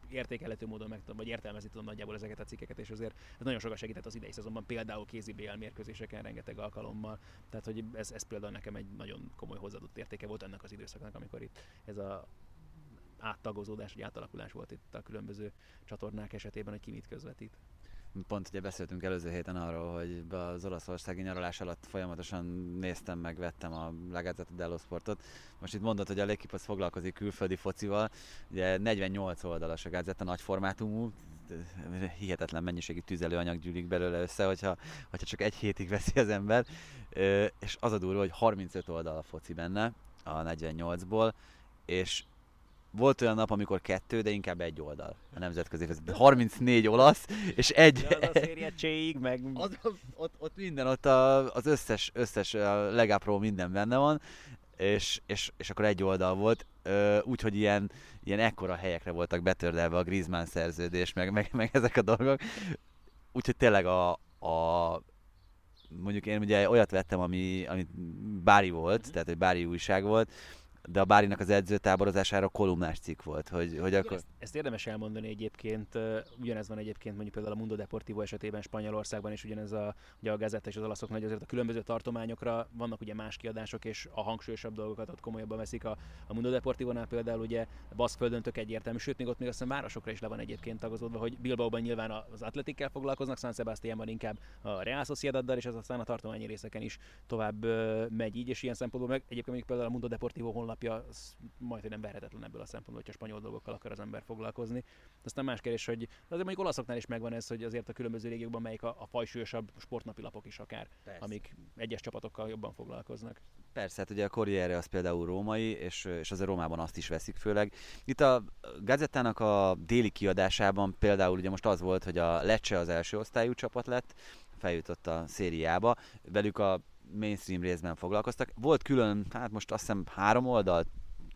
értékelhető módon meg vagy értelmezni tudom nagyjából ezeket a cikkeket, és azért ez nagyon sokat segített az idei szezonban, például kézi BL mérkőzéseken rengeteg alkalommal. Tehát, hogy ez, ez például nekem egy nagyon komoly hozzáadott értéke volt ennek az időszaknak, amikor itt ez a áttagozódás, vagy átalakulás volt itt a különböző csatornák esetében, hogy ki mit közvetít. Pont ugye beszéltünk előző héten arról, hogy az olaszországi nyaralás alatt folyamatosan néztem meg, vettem a Lagazzetta dello Sportot. Most itt mondod, hogy a Lekip az foglalkozik külföldi focival. Ugye 48 oldalas a Gazzetta nagy formátumú, hihetetlen mennyiségű tüzelőanyag gyűlik belőle össze, hogyha, hogyha csak egy hétig veszi az ember. És az a durva, hogy 35 oldal a foci benne, a 48-ból, és volt olyan nap, amikor kettő, de inkább egy oldal. A nemzetközi 34 olasz, és egy... De az a meg... Az, ott, ott, minden, ott a, az összes, összes legápról minden benne van, és, és, és akkor egy oldal volt, úgyhogy ilyen, ilyen ekkora helyekre voltak betördelve a Griezmann szerződés, meg, meg, meg ezek a dolgok. Úgyhogy tényleg a, a mondjuk én ugye olyat vettem, ami, ami Bári volt, tehát egy Bári újság volt, de a Bárinak az edzőtáborozására kolumnás cikk volt, hogy, hogy akkor... Ezt, ezt érdemes elmondani egyébként, ugyanez van egyébként mondjuk például a Mundo Deportivo esetében Spanyolországban, és ugyanez a, ugye a gazetta és az olaszok nagy azért a különböző tartományokra vannak ugye más kiadások, és a hangsúlyosabb dolgokat ott komolyabban veszik. A, a Mundo Deportivo-nál például ugye Baszkföldön tök egyértelmű, sőt még ott még azt hiszem városokra is le van egyébként tagozódva, hogy Bilbaoban nyilván az atletikkel foglalkoznak, San Sebastianban inkább a Real Sociedaddal, és az aztán a tartományi részeken is tovább megy így, és ilyen szempontból meg egyébként mondjuk például a Mundo Deportivo honlapja majd, hogy nem verhetetlen ebből a szempontból, hogyha spanyol dolgokkal akar az ember foglalkozni. Aztán más kérdés, hogy azért mondjuk olaszoknál is megvan ez, hogy azért a különböző régiókban melyik a, a fajsúlyosabb sportnapilapok is akár, Persze. amik egyes csapatokkal jobban foglalkoznak. Persze, hát ugye a Corriere az például római, és, és azért Rómában azt is veszik főleg. Itt a gazettának a déli kiadásában például ugye most az volt, hogy a Lecce az első osztályú csapat lett, feljutott a szériába, velük a mainstream részben foglalkoztak. Volt külön, hát most azt hiszem három oldal,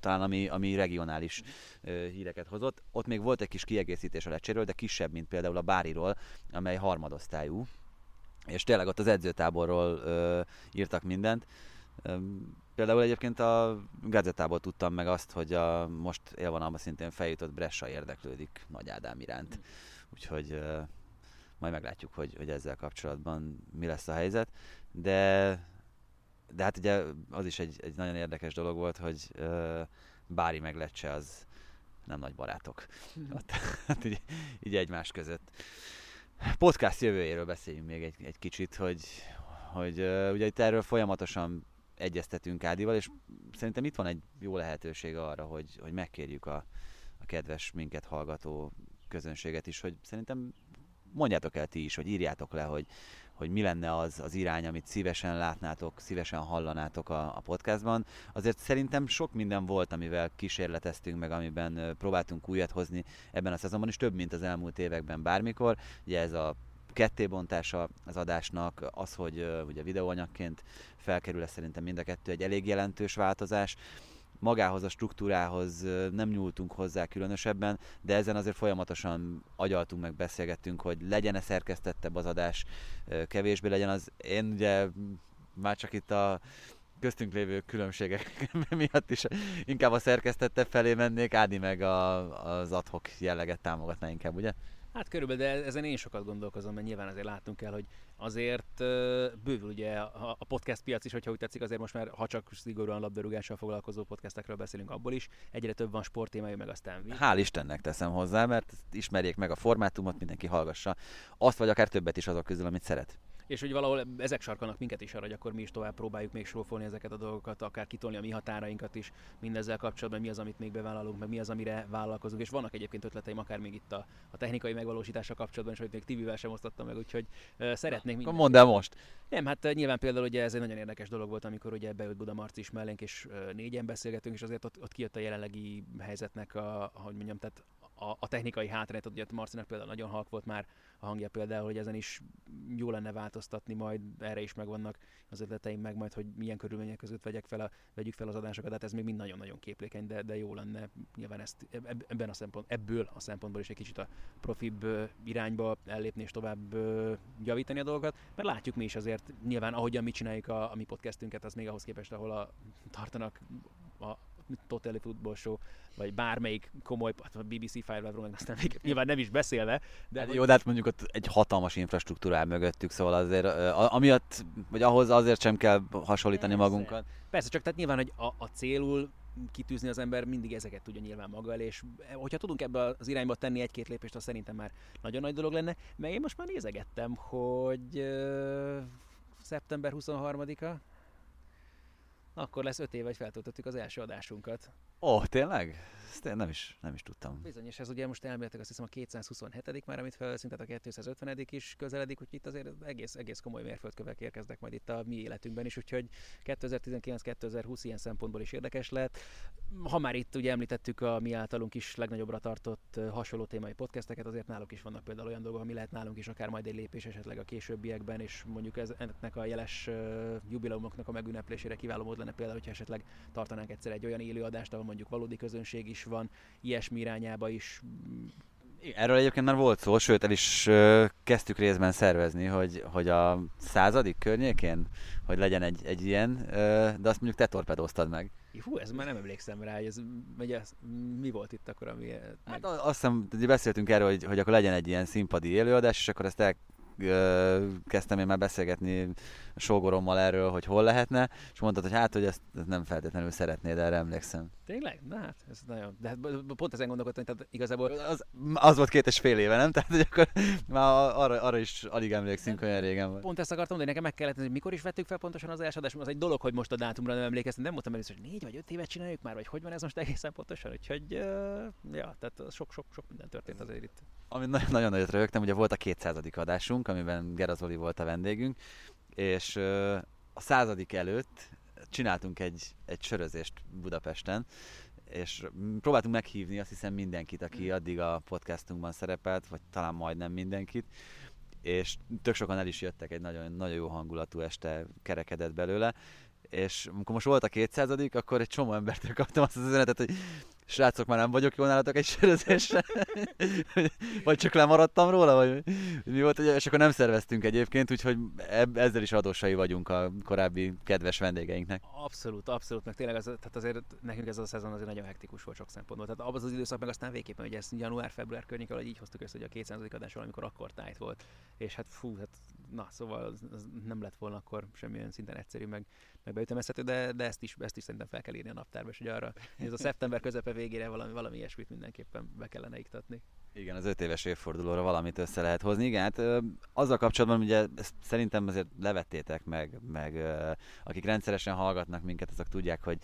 talán ami, ami regionális uh, híreket hozott. Ott még volt egy kis kiegészítés a lecséről, de kisebb, mint például a Báriról, amely harmadosztályú. És tényleg ott az edzőtáborról uh, írtak mindent. Um, például egyébként a gazetából tudtam meg azt, hogy a most élvonalban szintén feljutott Bressa érdeklődik Nagy Ádám iránt. Úgyhogy uh, majd meglátjuk, hogy, hogy ezzel kapcsolatban mi lesz a helyzet. De de hát ugye az is egy, egy nagyon érdekes dolog volt, hogy uh, Bári meg Lecce az nem nagy barátok. Mm. Ott, hát így, így egymás között. Podcast jövőjéről beszéljünk még egy, egy kicsit, hogy, hogy uh, ugye itt erről folyamatosan egyeztetünk Ádival, és szerintem itt van egy jó lehetőség arra, hogy, hogy megkérjük a, a kedves minket hallgató közönséget is, hogy szerintem mondjátok el ti is, hogy írjátok le, hogy, hogy mi lenne az, az irány, amit szívesen látnátok, szívesen hallanátok a, a podcastban. Azért szerintem sok minden volt, amivel kísérleteztünk meg, amiben próbáltunk újat hozni ebben a szezonban is, több, mint az elmúlt években bármikor. Ugye ez a kettébontása az adásnak, az, hogy ugye videóanyagként felkerül, ez szerintem mind a kettő egy elég jelentős változás magához a struktúrához nem nyúltunk hozzá különösebben, de ezen azért folyamatosan agyaltunk meg, beszélgettünk, hogy legyen-e szerkesztettebb az adás, kevésbé legyen az. Én ugye már csak itt a köztünk lévő különbségek miatt is inkább a szerkesztettebb felé mennék, Ádi meg a, az adhok jelleget támogatná inkább, ugye? Hát körülbelül, de ezen én sokat gondolkozom, mert nyilván azért látnunk kell, hogy azért bővül ugye a podcast piac is, hogyha úgy tetszik, azért most már, ha csak szigorúan labdarúgással foglalkozó podcastekről beszélünk, abból is egyre több van sporttémájú, meg aztán víz. Hál' Istennek teszem hozzá, mert ismerjék meg a formátumot, mindenki hallgassa. Azt vagy akár többet is azok közül, amit szeret. És hogy valahol ezek sarkanak minket is arra, hogy akkor mi is tovább próbáljuk még srófolni ezeket a dolgokat, akár kitolni a mi határainkat is mindezzel kapcsolatban, mi az, amit még bevállalunk, meg mi az, amire vállalkozunk. És vannak egyébként ötleteim, akár még itt a, a technikai megvalósítása kapcsolatban, és hogy még Tibivel sem osztottam meg, úgyhogy uh, szeretnék. Mondd el most. Nem, hát nyilván például ugye ez egy nagyon érdekes dolog volt, amikor ugye beült Buda Marci is mellénk, és négyen beszélgetünk, és azért ott, ott kijött a jelenlegi helyzetnek a, ahogy mondjam, tehát a, a technikai hátrányt, ugye Marcinak például nagyon halk volt már a hangja például, hogy ezen is jó lenne változtatni, majd erre is megvannak az ötleteim meg, majd hogy milyen körülmények között vegyek fel a, vegyük fel az adásokat, tehát ez még mind nagyon-nagyon képlékeny, de, de jó lenne nyilván ezt ebben a szempont, ebből a szempontból is egy kicsit a profibb irányba ellépni és tovább javítani a dolgokat, mert látjuk mi is azért nyilván ahogyan mi csináljuk a, a mi podcastünket, az még ahhoz képest, ahol a, tartanak a Totally Football Show, vagy bármelyik komoly, hát a BBC Five Live-ról meg aztán még nyilván nem is beszélve. De hát jó, de hát mondjuk ott egy hatalmas infrastruktúra mögöttük, szóval azért amiatt, vagy ahhoz azért sem kell hasonlítani Persze. magunkat. Persze, csak tehát nyilván, hogy a, a célul kitűzni az ember mindig ezeket tudja nyilván maga elé, és hogyha tudunk ebbe az irányba tenni egy-két lépést, az szerintem már nagyon nagy dolog lenne. Mert én most már nézegettem, hogy uh, szeptember 23-a, akkor lesz öt év, hogy feltöltöttük az első adásunkat. Ó, oh, tényleg? Ezt én nem is, nem is tudtam. Bizony, és ez ugye most elméletileg azt hiszem a 227 már, amit felveszünk, tehát a 250 is közeledik, úgyhogy itt azért egész, egész komoly mérföldkövek érkeznek majd itt a mi életünkben is, úgyhogy 2019-2020 ilyen szempontból is érdekes lehet. Ha már itt ugye említettük a mi általunk is legnagyobbra tartott hasonló témai podcasteket, azért náluk is vannak például olyan dolgok, ami lehet nálunk is akár majd egy lépés esetleg a későbbiekben, és mondjuk ez, ennek a jeles jubileumoknak a megünneplésére kiváló mód lenne például, hogyha esetleg tartanánk egyszer egy olyan élőadást, ahol mondjuk valódi közönség is van, ilyesmi irányába is Erről egyébként már volt szó, sőt el is kezdtük részben szervezni, hogy, hogy a századik környékén, hogy legyen egy, egy ilyen, de azt mondjuk te torpedóztad meg. Hú, ez már nem emlékszem rá, hogy ez, hogy ez mi volt itt akkor, ami... Hát meg... azt hiszem, beszéltünk erről, hogy, hogy akkor legyen egy ilyen színpadi élőadás, és akkor ezt el kezdtem én már beszélgetni sógorommal erről, hogy hol lehetne, és mondtad, hogy hát, hogy ezt nem feltétlenül szeretnéd, erre emlékszem. Tényleg? Na hát, ez nagyon... De hát pont ezen gondolkodtam, tehát igazából... Az, az volt két és fél éve, nem? Tehát, hogy akkor már arra, arra is alig emlékszünk, olyan régen volt. Pont ezt akartam mondani, nekem meg kellett, hogy mikor is vettük fel pontosan az első adást, az egy dolog, hogy most a dátumra nem emlékeztem, nem mondtam először, hogy négy vagy öt évet csináljuk már, vagy hogy van ez most egészen pontosan, úgyhogy ja, tehát sok-sok-sok minden történt azért itt. Ami nagyon, nagyot rögtem, ugye volt a 200. adásunk, amiben Gerazoli volt a vendégünk, és a századik előtt csináltunk egy, egy sörözést Budapesten, és próbáltunk meghívni azt hiszem mindenkit, aki addig a podcastunkban szerepelt, vagy talán majdnem mindenkit, és tök sokan el is jöttek, egy nagyon, nagyon jó hangulatú este kerekedett belőle, és amikor most volt a 200 akkor egy csomó embertől kaptam azt az üzenetet, hogy srácok, már nem vagyok jó nálatok egy sörözésre, vagy csak lemaradtam róla, vagy mi volt, és akkor nem szerveztünk egyébként, úgyhogy ezzel is adósai vagyunk a korábbi kedves vendégeinknek. Abszolút, abszolút, meg tényleg az, tehát azért nekünk ez a szezon azért nagyon hektikus volt sok szempontból. Tehát abban az időszak meg aztán végképpen, hogy ezt január-február környékén, hogy így hoztuk össze, hogy a 200. adásról, amikor akkor tájt volt. És hát fú, hát na, szóval az, az nem lett volna akkor semmilyen szinten egyszerű, meg, meg beütemezhető, de, de ezt, is, ezt is szerintem fel kell írni a naptárba, és hogy arra, ez a szeptember közepe végére valami, valami ilyesmit mindenképpen be kellene iktatni. Igen, az öt éves évfordulóra valamit össze lehet hozni. Igen, hát azzal kapcsolatban ugye ezt szerintem azért levettétek meg, meg akik rendszeresen hallgatnak minket, azok tudják, hogy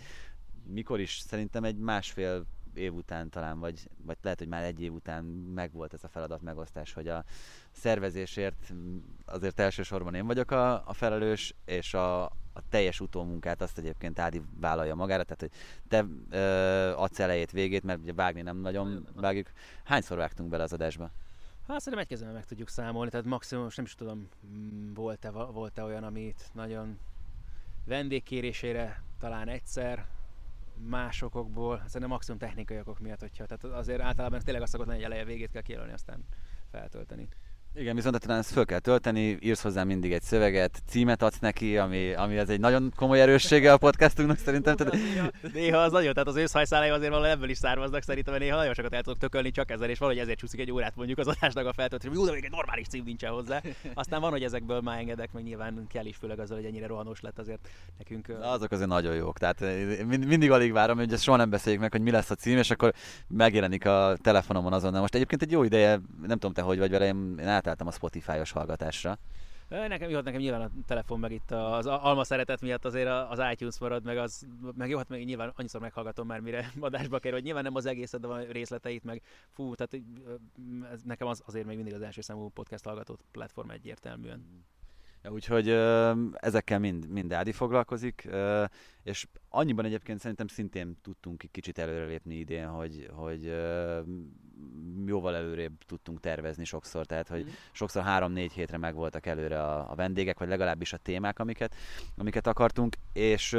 mikor is szerintem egy másfél év után talán, vagy, vagy lehet, hogy már egy év után megvolt ez a feladat megosztás, hogy a szervezésért azért elsősorban én vagyok a, a felelős, és a, a teljes utómunkát azt egyébként Ádi vállalja magára, tehát hogy te ö, adsz elejét, végét, mert ugye vágni nem nagyon vágjuk. Hányszor vágtunk bele az adásba? Hát szerintem egy kezemben meg tudjuk számolni, tehát maximum, most nem is tudom, mm, volt-e, volt-e olyan, amit nagyon vendégkérésére talán egyszer, másokokból, szerintem maximum technikai okok miatt, hogyha, tehát azért általában tényleg azt szokott lenni, hogy eleje végét kell kijelölni, aztán feltölteni. Igen, viszont talán ezt föl kell tölteni, írsz hozzá mindig egy szöveget, címet adsz neki, ami, ami az egy nagyon komoly erőssége a podcastunknak szerintem. Tehát... Néha, néha az nagyon, tehát az őszhajszálai azért valahol ebből is származnak szerintem, mert néha nagyon sokat el tudok tökölni csak ezzel, és valahogy ezért csúszik egy órát mondjuk az adásnak a feltöltés, hogy de még egy normális cím nincsen hozzá. Aztán van, hogy ezekből már engedek, meg nyilván kell is, főleg azzal, hogy ennyire rohanós lett azért nekünk. De azok azért nagyon jók, tehát mindig alig várom, hogy ezt soha nem beszéljük meg, hogy mi lesz a cím, és akkor megjelenik a telefonomon azonnal. Most egyébként egy jó ideje, nem tudom te hogy vagy vele, én átálltam a Spotify rádiós hallgatásra. Nekem jó, hát nekem nyilván a telefon meg itt az alma szeretet miatt azért az iTunes marad, meg az, meg jó, hát meg nyilván annyiszor meghallgatom már, mire adásba kerül, hogy nyilván nem az egészet, de a részleteit, meg fú, tehát ez nekem az, azért még mindig az első számú podcast hallgató platform egyértelműen. Ja, úgyhogy ezekkel mind, mind Ádi foglalkozik, és annyiban egyébként szerintem szintén tudtunk egy kicsit előrelépni idén, hogy, hogy jóval előrébb tudtunk tervezni sokszor, tehát hogy mm. sokszor három-négy hétre megvoltak előre a, a vendégek, vagy legalábbis a témák, amiket, amiket akartunk, és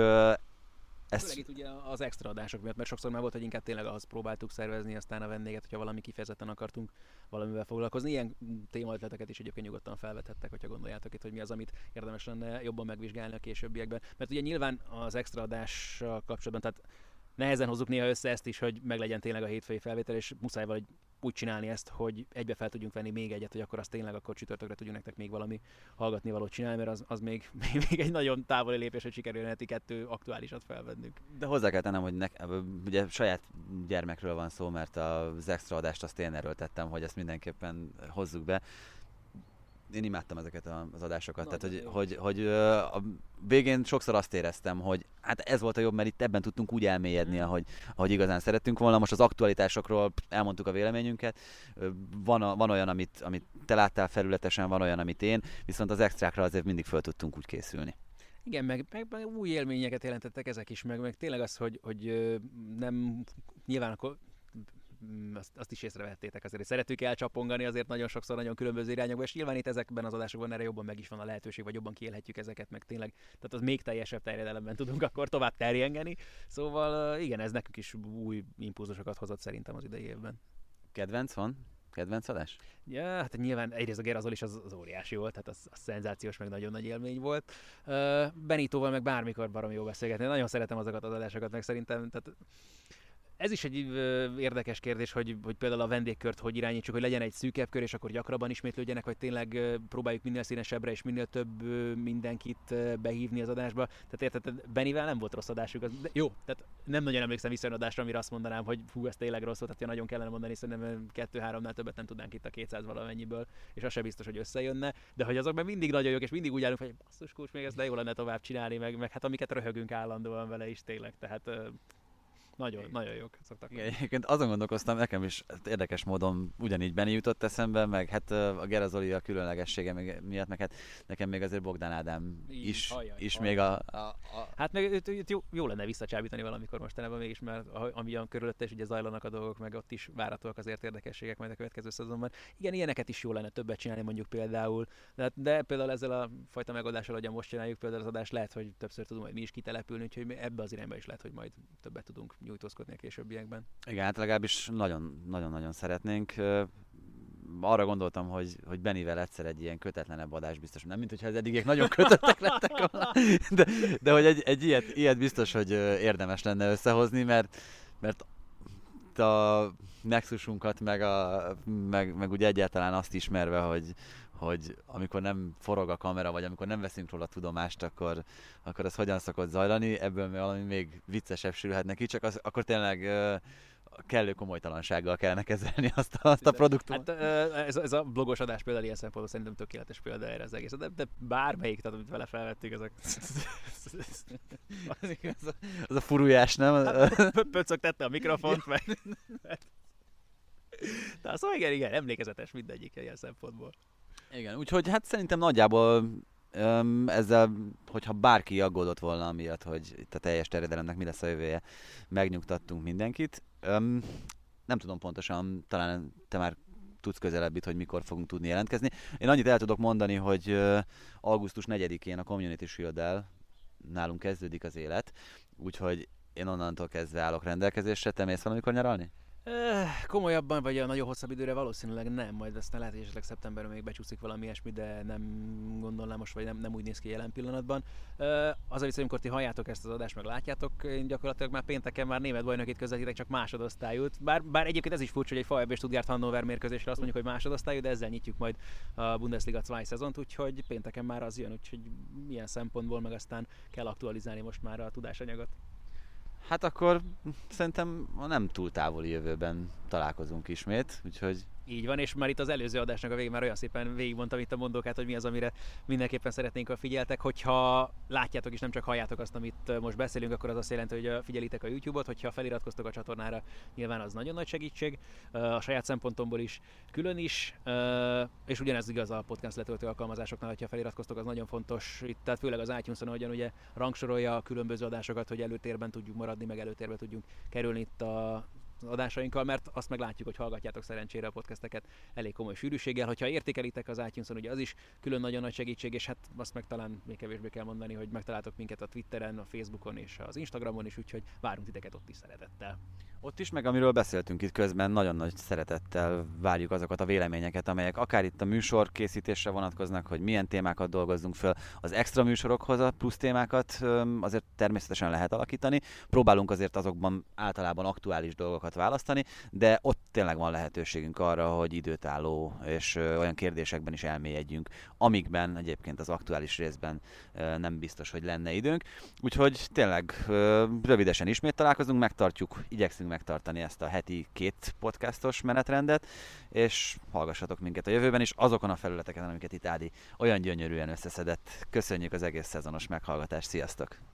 ezt... Főleg itt ugye az extra adások miatt, mert sokszor már volt, hogy inkább tényleg ahhoz próbáltuk szervezni, aztán a vendéget, hogyha valami kifejezetten akartunk valamivel foglalkozni. Ilyen témaötleteket is egyébként nyugodtan felvethettek, hogyha gondoljátok itt, hogy mi az, amit érdemes lenne jobban megvizsgálni a későbbiekben. Mert ugye nyilván az extra adással kapcsolatban, tehát nehezen hozzuk néha össze ezt is, hogy meglegyen tényleg a hétfői felvétel, és muszáj valahogy úgy csinálni ezt, hogy egybe fel tudjunk venni még egyet, hogy akkor azt tényleg akkor csütörtökre tudjunk nektek még valami hallgatni valót csinálni, mert az, az még, még egy nagyon távoli lépés, hogy sikerülne heti kettő aktuálisat felvennünk. De hozzá kell tennem, hogy ne, ugye saját gyermekről van szó, mert az extra adást azt én erőltettem, hogy ezt mindenképpen hozzuk be én imádtam ezeket az adásokat, Nagyon tehát hogy, hogy, hogy, a végén sokszor azt éreztem, hogy hát ez volt a jobb, mert itt ebben tudtunk úgy elmélyedni, mm. ahogy, ahogy igazán szerettünk volna. Most az aktualitásokról elmondtuk a véleményünket, van, a, van olyan, amit, amit te láttál felületesen, van olyan, amit én, viszont az extrákra azért mindig föl tudtunk úgy készülni. Igen, meg, meg, meg új élményeket jelentettek ezek is, meg, meg tényleg az, hogy, hogy nem nyilván akkor azt, azt is észrevettétek, azért szeretük elcsapongani azért nagyon sokszor nagyon különböző irányokba, és nyilván itt ezekben az adásokban erre jobban meg is van a lehetőség, vagy jobban kiélhetjük ezeket, meg tényleg, tehát az még teljesebb terjedelemben tudunk akkor tovább terjengeni. Szóval igen, ez nekünk is új impulzusokat hozott szerintem az idei évben. Kedvenc van? Kedvenc adás? Ja, hát nyilván egyrészt a Gerazol is az, az óriási volt, tehát az, az szenzációs, meg nagyon nagy élmény volt. Uh, Benitóval meg bármikor barom jó beszélgetni. Nagyon szeretem azokat az adásokat, meg szerintem, tehát ez is egy érdekes kérdés, hogy, hogy például a vendégkört hogy irányítsuk, hogy legyen egy szűkebb kör, és akkor gyakrabban ismétlődjenek, vagy tényleg próbáljuk minél színesebbre és minél több mindenkit behívni az adásba. Tehát érted, Benivel nem volt rossz adásuk. Az, de jó, tehát nem nagyon emlékszem vissza adásra, amire azt mondanám, hogy fú, ez tényleg rossz volt, tehát nagyon kellene mondani, szerintem kettő-háromnál többet nem tudnánk itt a 200 valamennyiből, és az se biztos, hogy összejönne, de hogy azok meg mindig nagyon jók, és mindig úgy állunk, hogy basszus kulcs, még ezt de jó lenne tovább csinálni, meg, meg hát amiket röhögünk állandóan vele is tényleg, tehát nagyon, nagyon jók szoktak. Igen, egyébként azon gondolkoztam, nekem is érdekes módon ugyanígy Benni jutott eszembe, meg hát a Gerazoli a különlegessége miatt, meg hát nekem még azért Bogdán Ádám is, hajjaj, is hajjaj. még a, a, a... Hát meg jó, jó lenne visszacsábítani valamikor mostanában mégis, mert amilyen körülötte is ugye zajlanak a dolgok, meg ott is várhatóak azért érdekességek majd a következő szezonban. Igen, ilyeneket is jó lenne többet csinálni mondjuk például, de, de például ezzel a fajta megoldással, hogy most csináljuk például az adást, lehet, hogy többször tudunk majd mi is kitelepülni, úgyhogy ebbe az irányba is lehet, hogy majd többet tudunk nyújtózkodni a későbbiekben. Igen, hát legalábbis nagyon-nagyon szeretnénk. Arra gondoltam, hogy, hogy Benivel egyszer egy ilyen kötetlenebb adás biztos, nem mint hogyha az eddigiek nagyon kötöttek lettek volna, de, de hogy egy, egy ilyet, ilyet biztos, hogy érdemes lenne összehozni, mert, mert a nexusunkat, meg, a, meg, meg ugye egyáltalán azt ismerve, hogy, hogy amikor nem forog a kamera, vagy amikor nem veszünk róla tudomást, akkor, akkor ez hogyan szokott zajlani, ebből valami még viccesebb sülhet neki, csak az, akkor tényleg uh, kellő komolytalansággal kellene kezelni azt a, azt a produktumot. Hát, ez, ez, a blogos adás például ilyen szempontból szerintem tökéletes példa erre az egész. De, de bármelyik, tehát amit vele felvettük, ezek... az, a, az a furujás, nem? Hát, pöcök tette a mikrofont, meg... Tehát szóval igen, igen, emlékezetes mindegyik ilyen szempontból. Igen, úgyhogy hát szerintem nagyjából um, ezzel, hogyha bárki aggódott volna amiatt, hogy itt a teljes terjedelemnek mi lesz a jövője, megnyugtattunk mindenkit. Um, nem tudom pontosan, talán te már tudsz közelebb itt, hogy mikor fogunk tudni jelentkezni. Én annyit el tudok mondani, hogy augusztus 4-én a Community shield nálunk kezdődik az élet, úgyhogy én onnantól kezdve állok rendelkezésre. Te mész valamikor nyaralni? Komolyabban, vagy a nagyon hosszabb időre valószínűleg nem, majd aztán lehet, hogy esetleg szeptemberben még becsúszik valami ilyesmi, de nem gondolnám most, vagy nem, nem úgy néz ki jelen pillanatban. Az a vicc, amikor ti halljátok ezt az adást, meg látjátok, én gyakorlatilag már pénteken már német bajnokit közvetítek, csak másodosztályút. Bár, bár egyébként ez is furcsa, hogy egy Fajab és Stuttgart Hannover mérkőzésre azt mondjuk, hogy másodosztályú, de ezzel nyitjuk majd a Bundesliga 2 szezont, úgyhogy pénteken már az jön, úgyhogy milyen szempontból meg aztán kell aktualizálni most már a tudásanyagot. Hát akkor szerintem a nem túl távoli jövőben találkozunk ismét, úgyhogy Így van, és már itt az előző adásnak a végén már olyan szépen végigmondtam itt a mondókát, hogy mi az, amire mindenképpen szeretnénk, ha figyeltek. Hogyha látjátok és nem csak halljátok azt, amit most beszélünk, akkor az azt jelenti, hogy figyelitek a YouTube-ot, hogyha feliratkoztok a csatornára, nyilván az nagyon nagy segítség, a saját szempontomból is, külön is, és ugyanez igaz a podcast letöltő alkalmazásoknál, hogyha feliratkoztok, az nagyon fontos. Itt, tehát főleg az itunes ahogyan ugye rangsorolja a különböző adásokat, hogy előtérben tudjuk maradni, meg előtérbe tudjunk kerülni itt a adásainkkal, mert azt meg hogy hallgatjátok szerencsére a podcasteket elég komoly sűrűséggel. Hogyha értékelitek az itunes ugye az is külön nagyon nagy segítség, és hát azt meg talán még kevésbé kell mondani, hogy megtaláltok minket a Twitteren, a Facebookon és az Instagramon is, úgyhogy várunk titeket ott is szeretettel. Ott is, meg amiről beszéltünk itt közben, nagyon nagy szeretettel várjuk azokat a véleményeket, amelyek akár itt a műsor készítésre vonatkoznak, hogy milyen témákat dolgozzunk föl. Az extra műsorokhoz a plusz témákat azért természetesen lehet alakítani. Próbálunk azért azokban általában aktuális dolgokat választani, de ott tényleg van lehetőségünk arra, hogy időtálló és olyan kérdésekben is elmélyedjünk, amikben egyébként az aktuális részben nem biztos, hogy lenne időnk. Úgyhogy tényleg rövidesen ismét találkozunk, megtartjuk, igyekszünk megtartani ezt a heti két podcastos menetrendet, és hallgassatok minket a jövőben is azokon a felületeken, amiket itt Ádi olyan gyönyörűen összeszedett. Köszönjük az egész szezonos meghallgatást, sziasztok!